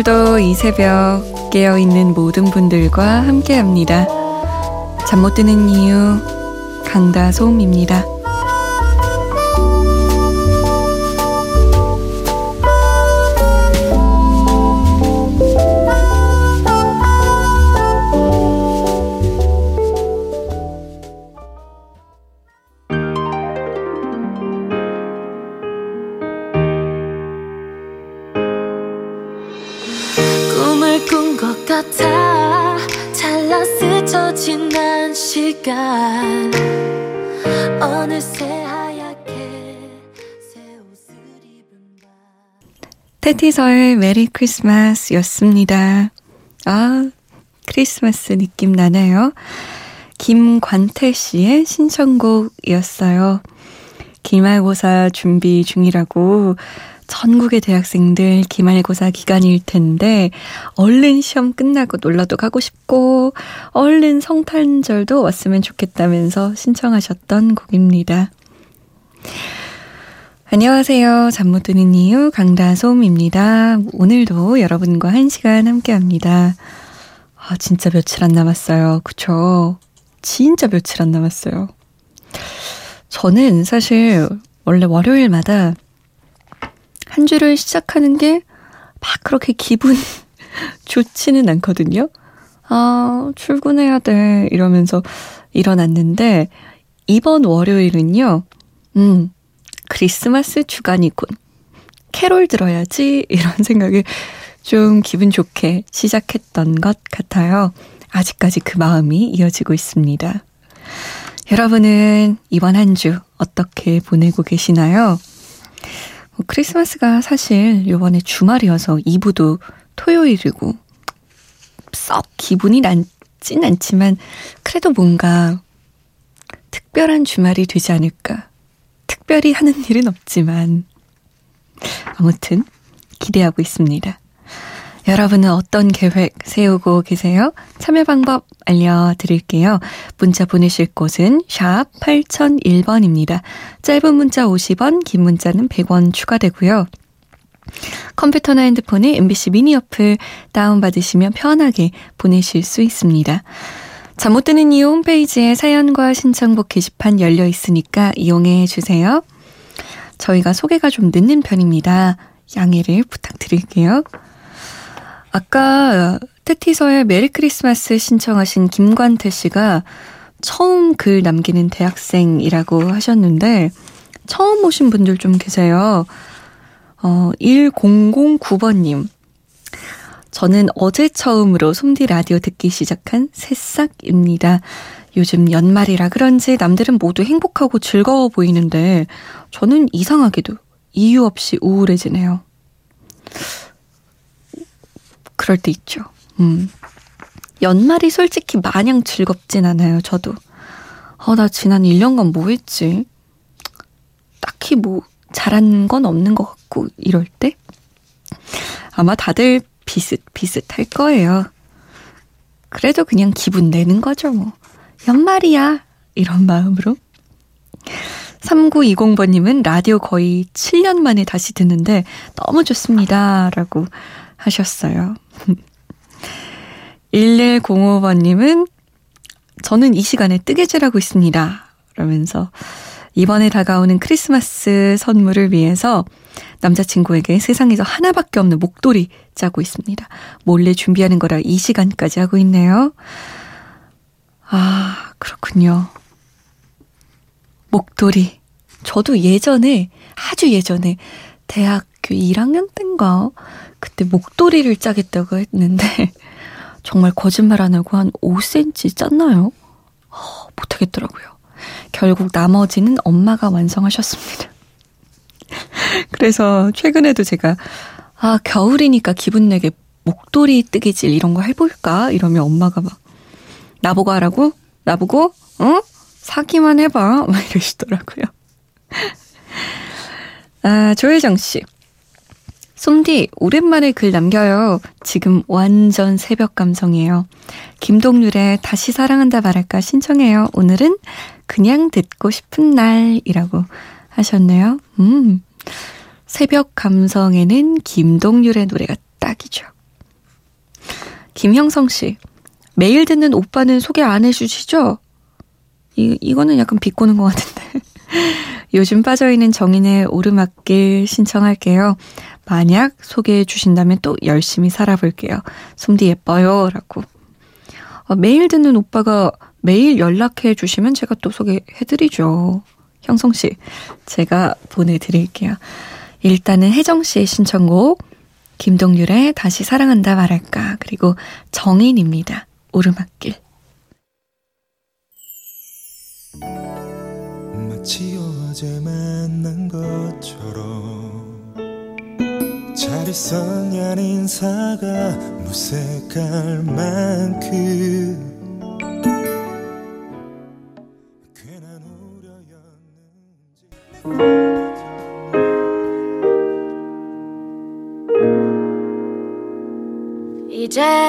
오늘도 이 새벽 깨어 있는 모든 분들과 함께 합니다. 잠 못 드는 이유, 강다솜입니다. 테티서의 메리 크리스마스 였습니다. 아, 크리스마스 느낌 나네요. 김관태 씨의 신청곡이었어요. 기말고사 준비 중이라고 전국의 대학생들 기말고사 기간일 텐데 얼른 시험 끝나고 놀러도 가고 싶고 얼른 성탄절도 왔으면 좋겠다면서 신청하셨던 곡입니다. 안녕하세요. 잠 못 드는 이유 강다솜입니다. 오늘도 여러분과 한 시간 함께 합니다. 아, 진짜 며칠 안 남았어요. 그쵸? 진짜 며칠 안 남았어요. 저는 사실 원래 월요일마다 한 주를 시작하는 게 막 그렇게 기분 좋지는 않거든요. 아, 출근해야 돼. 이러면서 일어났는데, 이번 월요일은요, 음, 크리스마스 주간이군. 캐롤 들어야지. 이런 생각을 좀 기분 좋게 시작했던 것 같아요. 아직까지 그 마음이 이어지고 있습니다. 여러분은 이번 한 주 어떻게 보내고 계시나요? 뭐 크리스마스가 사실 요번에 주말이어서 2부도 토요일이고 썩 기분이 난진 않지만 그래도 뭔가 특별한 주말이 되지 않을까. 특별히 하는 일은 없지만 아무튼 기대하고 있습니다. 여러분은 어떤 계획 세우고 계세요? 참여 방법 알려드릴게요. 문자 보내실 곳은 샵 8001번입니다. 짧은 문자 50원, 긴 문자는 100원 추가되고요. 컴퓨터나 핸드폰에 MBC 미니 어플 다운받으시면 편하게 보내실 수 있습니다. 잠 못 드는 이유 홈페이지에 사연과 신청곡 게시판 열려 있으니까 이용해 주세요. 저희가 소개가 좀 늦는 편입니다. 양해를 부탁드릴게요. 아까 테티서의 메리 크리스마스 신청하신 김관태 씨가 처음 글 남기는 대학생이라고 하셨는데 처음 오신 분들 좀 계세요. 어, 1009번님. 저는 어제 처음으로 솜디 라디오 듣기 시작한 새싹입니다. 요즘 연말이라 그런지 남들은 모두 행복하고 즐거워 보이는데 저는 이상하게도 이유 없이 우울해지네요. 그럴 때 있죠. 음. 연말이 솔직히 마냥 즐겁진 않아요, 저도. 어, 나 지난 1년간 뭐 했지? 딱히 뭐 잘한 건 없는 것 같고, 이럴 때? 아마 다들 비슷비슷할 거예요. 그래도 그냥 기분 내는 거죠, 뭐. 연말이야. 이런 마음으로. 3920번님은 라디오 거의 7년 만에 다시 듣는데 너무 좋습니다. 라고 하셨어요. 1105번님은 저는 이 시간에 뜨개질하고 있습니다. 그러면서 이번에 다가오는 크리스마스 선물을 위해서 남자친구에게 세상에서 하나밖에 없는 목도리 짜고 있습니다. 몰래 준비하는 거라 이 시간까지 하고 있네요. 아, 그렇군요. 목도리. 저도 예전에, 아주 예전에, 대학교 1학년 땐가, 그때 목도리를 짜겠다고 했는데 정말 거짓말 안 하고 한 5cm 짰나요? 어, 못하겠더라고요. 결국 나머지는 엄마가 완성하셨습니다. 그래서 최근에도 제가 아 겨울이니까 기분 내게 목도리 뜨개질 이런 거 해볼까 이러면 엄마가 막 나보고 하라고 나보고 어 사기만 해봐 막 이러시더라고요. 아 조혜정 씨 솜디, 오랜만에 글 남겨요. 지금 완전 새벽 감성이에요. 김동률의 다시 사랑한다 말할까 신청해요. 오늘은 그냥 듣고 싶은 날이라고 하셨네요. 음. 새벽 감성에는 김동률의 노래가 딱이죠. 김형성 씨. 매일 듣는 오빠는 소개 안 해주시죠? 이, 이거는 약간 비꼬는 것 같은데. 요즘 빠져있는 정인의 오르막길 신청할게요. 만약 소개해 주신다면 또 열심히 살아볼게요. 솜디 예뻐요. 라고. 어, 매일 듣는 오빠가 매일 연락해 주시면 제가 또 소개해 드리죠. 형성 씨, 제가 보내드릴게요. 일단은 혜정 씨의 신청곡, 김동률의 다시 사랑한다 말할까, 그리고 정인입니다. 오르막길. 마치 어제 만난 것처럼 잘 있었냐 인사가 무색할 만큼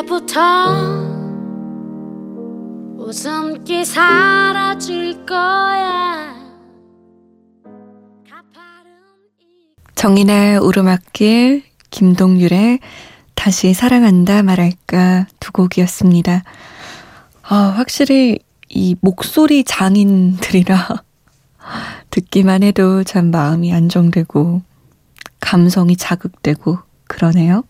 이제부터 웃음기 사라질 거야. 정인의 오르막길, 김동률의 다시 사랑한다 말할까 두 곡이었습니다. 아, 확실히 이 목소리 장인들이라 듣기만 해도 참 마음이 안정되고 감성이 자극되고 그러네요.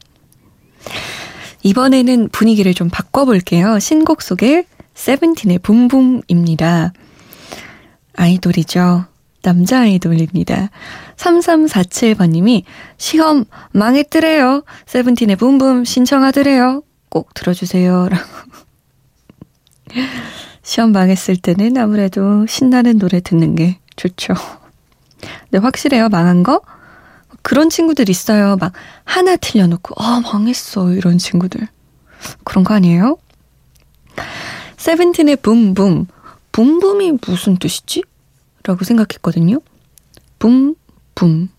이번에는 분위기를 좀 바꿔볼게요. 신곡 속에 세븐틴의 붐붐입니다. 아이돌이죠. 남자 아이돌입니다. 3347번님이 시험 망했더래요. 세븐틴의 붐붐 신청하더래요. 꼭 들어주세요. 라고. 시험 망했을 때는 아무래도 신나는 노래 듣는 게 좋죠. 근데 확실해요. 망한 거? 그런 친구들 있어요. 막 하나 틀려놓고 아 망했어 이런 친구들. 그런 거 아니에요? 세븐틴의 붐붐. 붐붐이 무슨 뜻이지? 라고 생각했거든요. 붐, 붐,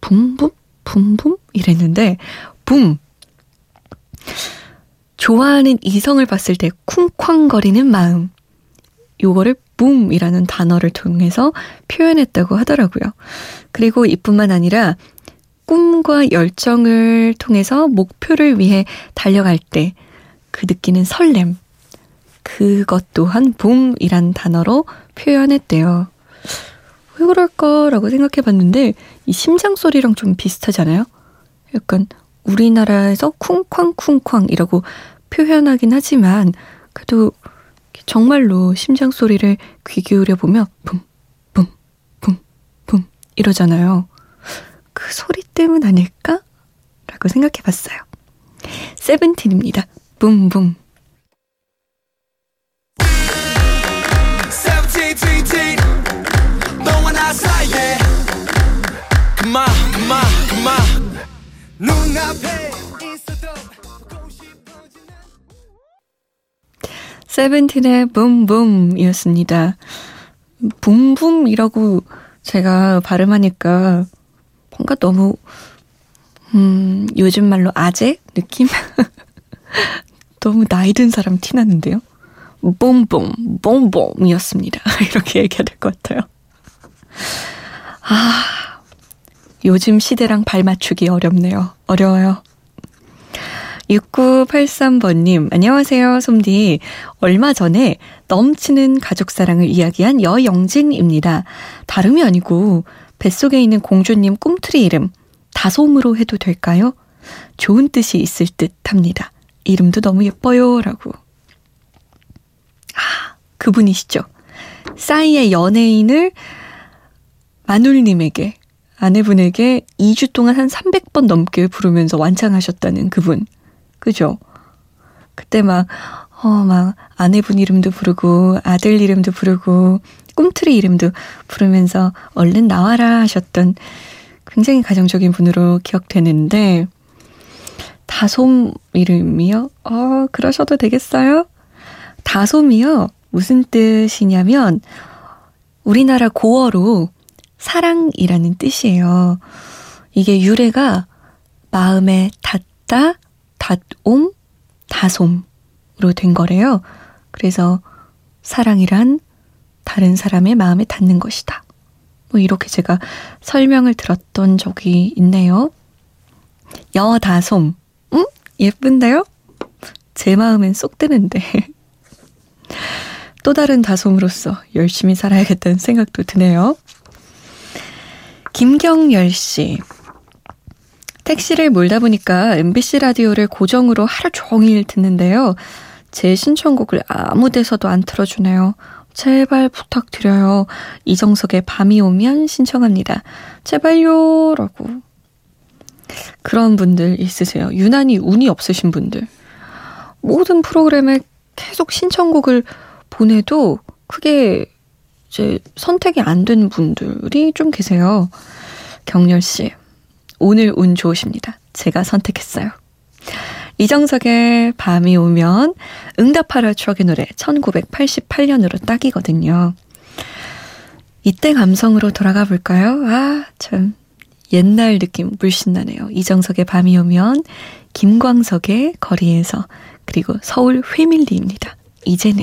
붐붐, 붐붐? 이랬는데, 붐. 좋아하는 이성을 봤을 때 쿵쾅거리는 마음. 요거를 붐이라는 단어를 통해서 표현했다고 하더라고요. 그리고 이뿐만 아니라 꿈과 열정을 통해서 목표를 위해 달려갈 때 그 느끼는 설렘. 그것 또한 봄이란 단어로 표현했대요. 왜 그럴까라고 생각해 봤는데 이 심장 소리랑 좀 비슷하잖아요. 약간 우리나라에서 쿵쾅쿵쾅이라고 표현하긴 하지만 그래도 정말로 심장 소리를 귀 기울여 보면 붐 붐 붐 붐 이러잖아요. 그 소리 때문 아닐까? 라고 생각해 봤어요. 세븐틴입니다. 눈앞에 세븐틴의 붐붐이었습니다. 붐붐이라고 제가 발음하니까 뭔가 너무 음, 요즘 말로 아재 느낌? 너무 나이 든 사람 티 나는데요. bomb, 봄봄이었습니다. 이렇게 얘기해야 될 것 같아요. 아, 요즘 시대랑 발 맞추기 어렵네요. 어려워요. 6983번님, 안녕하세요, 솜디. 얼마 전에 넘치는 가족사랑을 이야기한 여영진입니다. 다름이 아니고, 뱃속에 있는 공주님 꿈틀이 이름, 다솜으로 해도 될까요? 좋은 뜻이 있을 듯 합니다. 이름도 너무 예뻐요. 라고. 아, 그분이시죠. 싸이의 연예인을 마눌님에게, 아내분에게 2주 동안 한 300번 넘게 부르면서 완창하셨다는 그분. 그죠? 그때 막, 어, 막, 아내분 이름도 부르고, 아들 이름도 부르고, 꿈틀이 이름도 부르면서 얼른 나와라 하셨던 굉장히 가정적인 분으로 기억되는데, 다솜 이름이요? 어, 그러셔도 되겠어요? 다솜이요? 무슨 뜻이냐면, 우리나라 고어로 사랑이라는 뜻이에요. 이게 유래가 마음에 닿다, 닷옴, 다솜으 로된 거래요. 그래서 사랑이란 다른 사람의 마음에 닿는 것이다. 뭐 이렇게 제가 설명을 들었던 적이 있네요. 여다솜, 음? 예쁜데요? 제 마음엔 쏙 드는데. 또 다른 다솜으로서 열심히 살아야겠다는 생각도 드네요. 김경열 씨. 택시를 몰다 보니까 MBC 라디오를 고정으로 하루 종일 듣는데요. 제 신청곡을 아무 데서도 안 틀어주네요. 제발 부탁드려요. 이정석의 밤이 오면 신청합니다. 제발요. 라고. 그런 분들 있으세요. 유난히 운이 없으신 분들. 모든 프로그램에 계속 신청곡을 보내도 크게 이제 선택이 안 된 분들이 좀 계세요. 경렬 씨. 오늘 운 좋으십니다. 제가 선택했어요. 이정석의 밤이 오면 응답하라 추억의 노래 1988년으로 딱이거든요. 이때 감성으로 돌아가 볼까요? 아, 참. 옛날 느낌 물씬 나네요. 이정석의 밤이 오면 김광석의 거리에서 그리고 서울 회밀리입니다. 이제는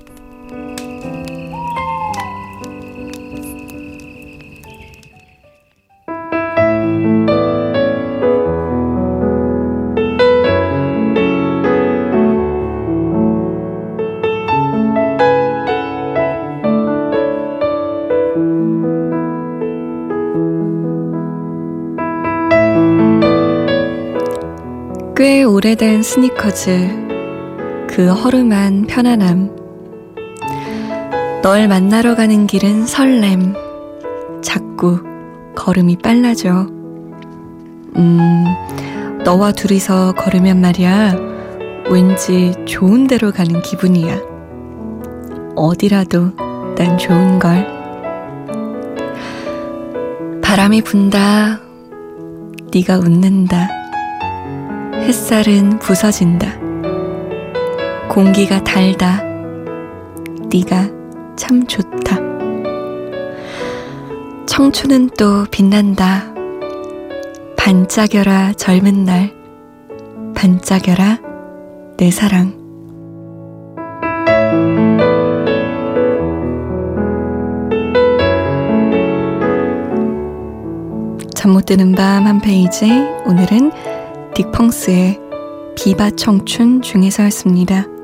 오래된 스니커즈, 그 허름한 편안함. 널 만나러 가는 길은 설렘. 자꾸 걸음이 빨라져. 음, 너와 둘이서 걸으면 말이야. 왠지 좋은 데로 가는 기분이야. 어디라도 난 좋은 걸. 바람이 분다. 네가 웃는다. 햇살은 부서진다. 공기가 달다. 네가 참 좋다. 청춘은 또 빛난다. 반짝여라 젊은 날. 반짝여라 내 사랑. 잠 못 드는 밤 한 페이지. 오늘은 딕펑스의 비바 청춘 중에서였습니다.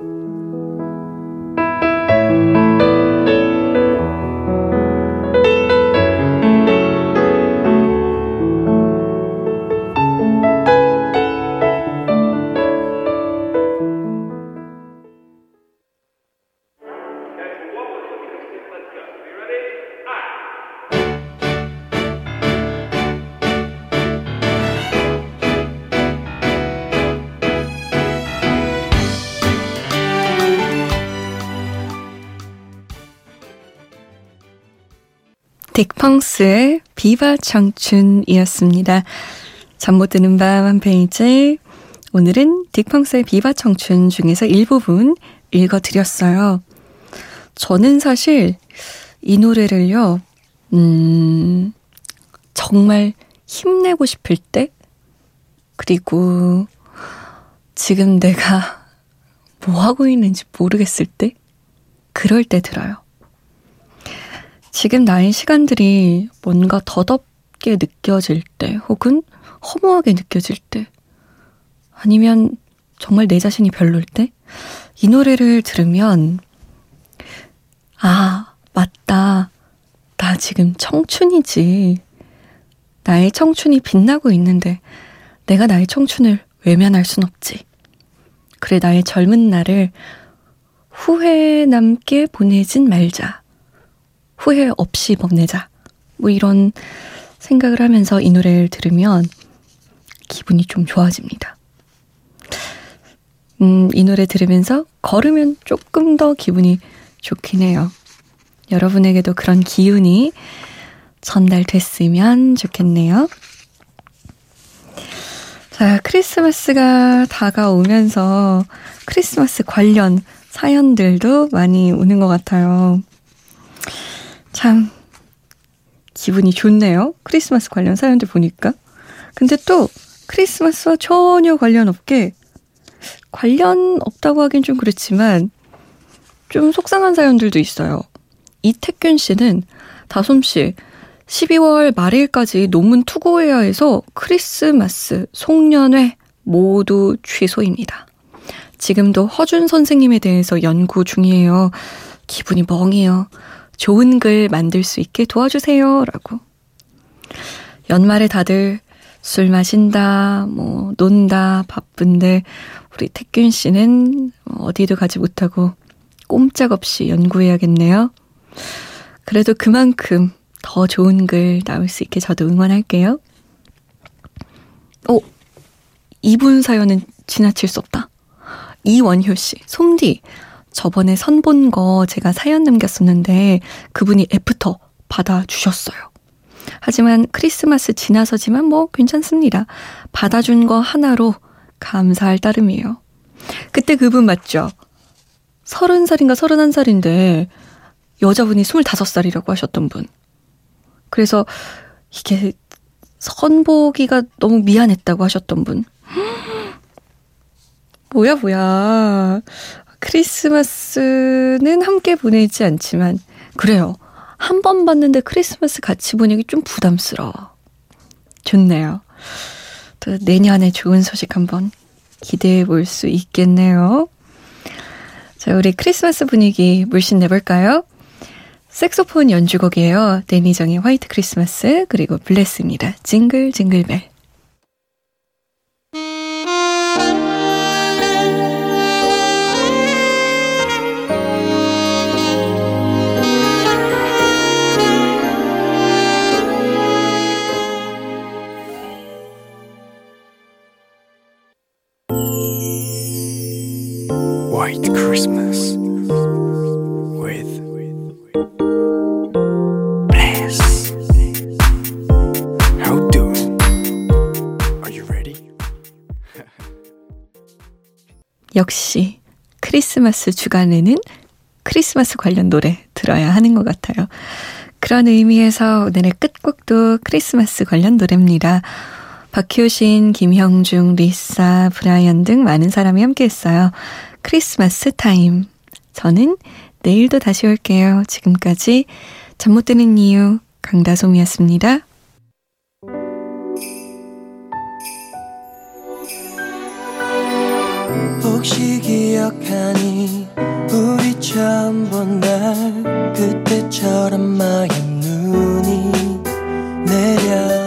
딕펑스의 비바 청춘이었습니다. 잠 못 드는 밤 한 페이지. 오늘은 딕펑스의 비바 청춘 중에서 일부분 읽어드렸어요. 저는 사실 이 노래를요, 음, 정말 힘내고 싶을 때, 그리고 지금 내가 뭐 하고 있는지 모르겠을 때, 그럴 때 들어요. 지금 나의 시간들이 뭔가 더덥게 느껴질 때, 혹은 허무하게 느껴질 때, 아니면 정말 내 자신이 별로일 때, 이 노래를 들으면, 아, 맞다. 난나 지금 청춘이지. 나의 청춘이 빛나고 있는데 내가 나의 청춘을 외면할 순 없지. 그래, 나의 젊은 날을 후회 남게 보내진 말자. 후회 없이 보내자. 뭐 이런 생각을 하면서 이 노래를 들으면 기분이 좀 좋아집니다. 음, 이 노래 들으면서 걸으면 조금 더 기분이 좋긴 해요. 여러분에게도 그런 기운이 전달됐으면 좋겠네요. 자, 크리스마스가 다가오면서 크리스마스 관련 사연들도 많이 오는 것 같아요. 참, 기분이 좋네요. 크리스마스 관련 사연들 보니까. 근데 또 크리스마스와 전혀 관련 없게 관련 없다고 하긴 좀 그렇지만 좀 속상한 사연들도 있어요. 이태균 씨는 다솜 씨 12월 말일까지 논문 투고해야 해서 크리스마스, 송년회 모두 취소입니다. 지금도 허준 선생님에 대해서 연구 중이에요. 기분이 멍해요. 좋은 글 만들 수 있게 도와주세요. 라고. 연말에 다들 술 마신다, 뭐, 논다, 바쁜데, 우리 태균 씨는 어디도 가지 못하고 꼼짝없이 연구해야겠네요. 그래도 그만큼 더 좋은 글 나올 수 있게 저도 응원할게요. 오, 이분 사연은 지나칠 수 없다. 이원효 씨, 솜디. 저번에 선본 거 제가 사연 남겼었는데 그분이 애프터 받아주셨어요. 하지만 크리스마스 지나서지만 뭐 괜찮습니다. 받아준 거 하나로 감사할 따름이에요. 그때 그분 맞죠? 서른 살인가 서른한 살인데 여자분이 스물다섯 살이라고 하셨던 분. 그래서 이게 선보기가 너무 미안했다고 하셨던 분. 뭐야, 뭐야. 크리스마스는 함께 보내지 않지만, 그래요. 한 번 봤는데 크리스마스 같이 보내기 좀 부담스러워. 좋네요. 또 내년에 좋은 소식 한번 기대해 볼 수 있겠네요. 자, 우리 크리스마스 분위기 물씬 내볼까요? 색소폰 연주곡이에요. 데니정의 화이트 크리스마스, 그리고 블레스입니다. 징글, 징글벨. 크리스마스 주간에는 크리스마스 관련 노래 들어야 하는 것 같아요. 그런 의미에서 오늘의 끝곡도 크리스마스 관련 노래입니다. 박효신, 김형중, 리사, 브라이언 등 많은 사람이 함께 했어요. Christmas Time. 저는 내일도 다시 올게요. 지금까지 잠 못 드는 이유 강다솜이었습니다. 혹시 기억하니 우리 처음 본 날 그때처럼 마의 눈이 내려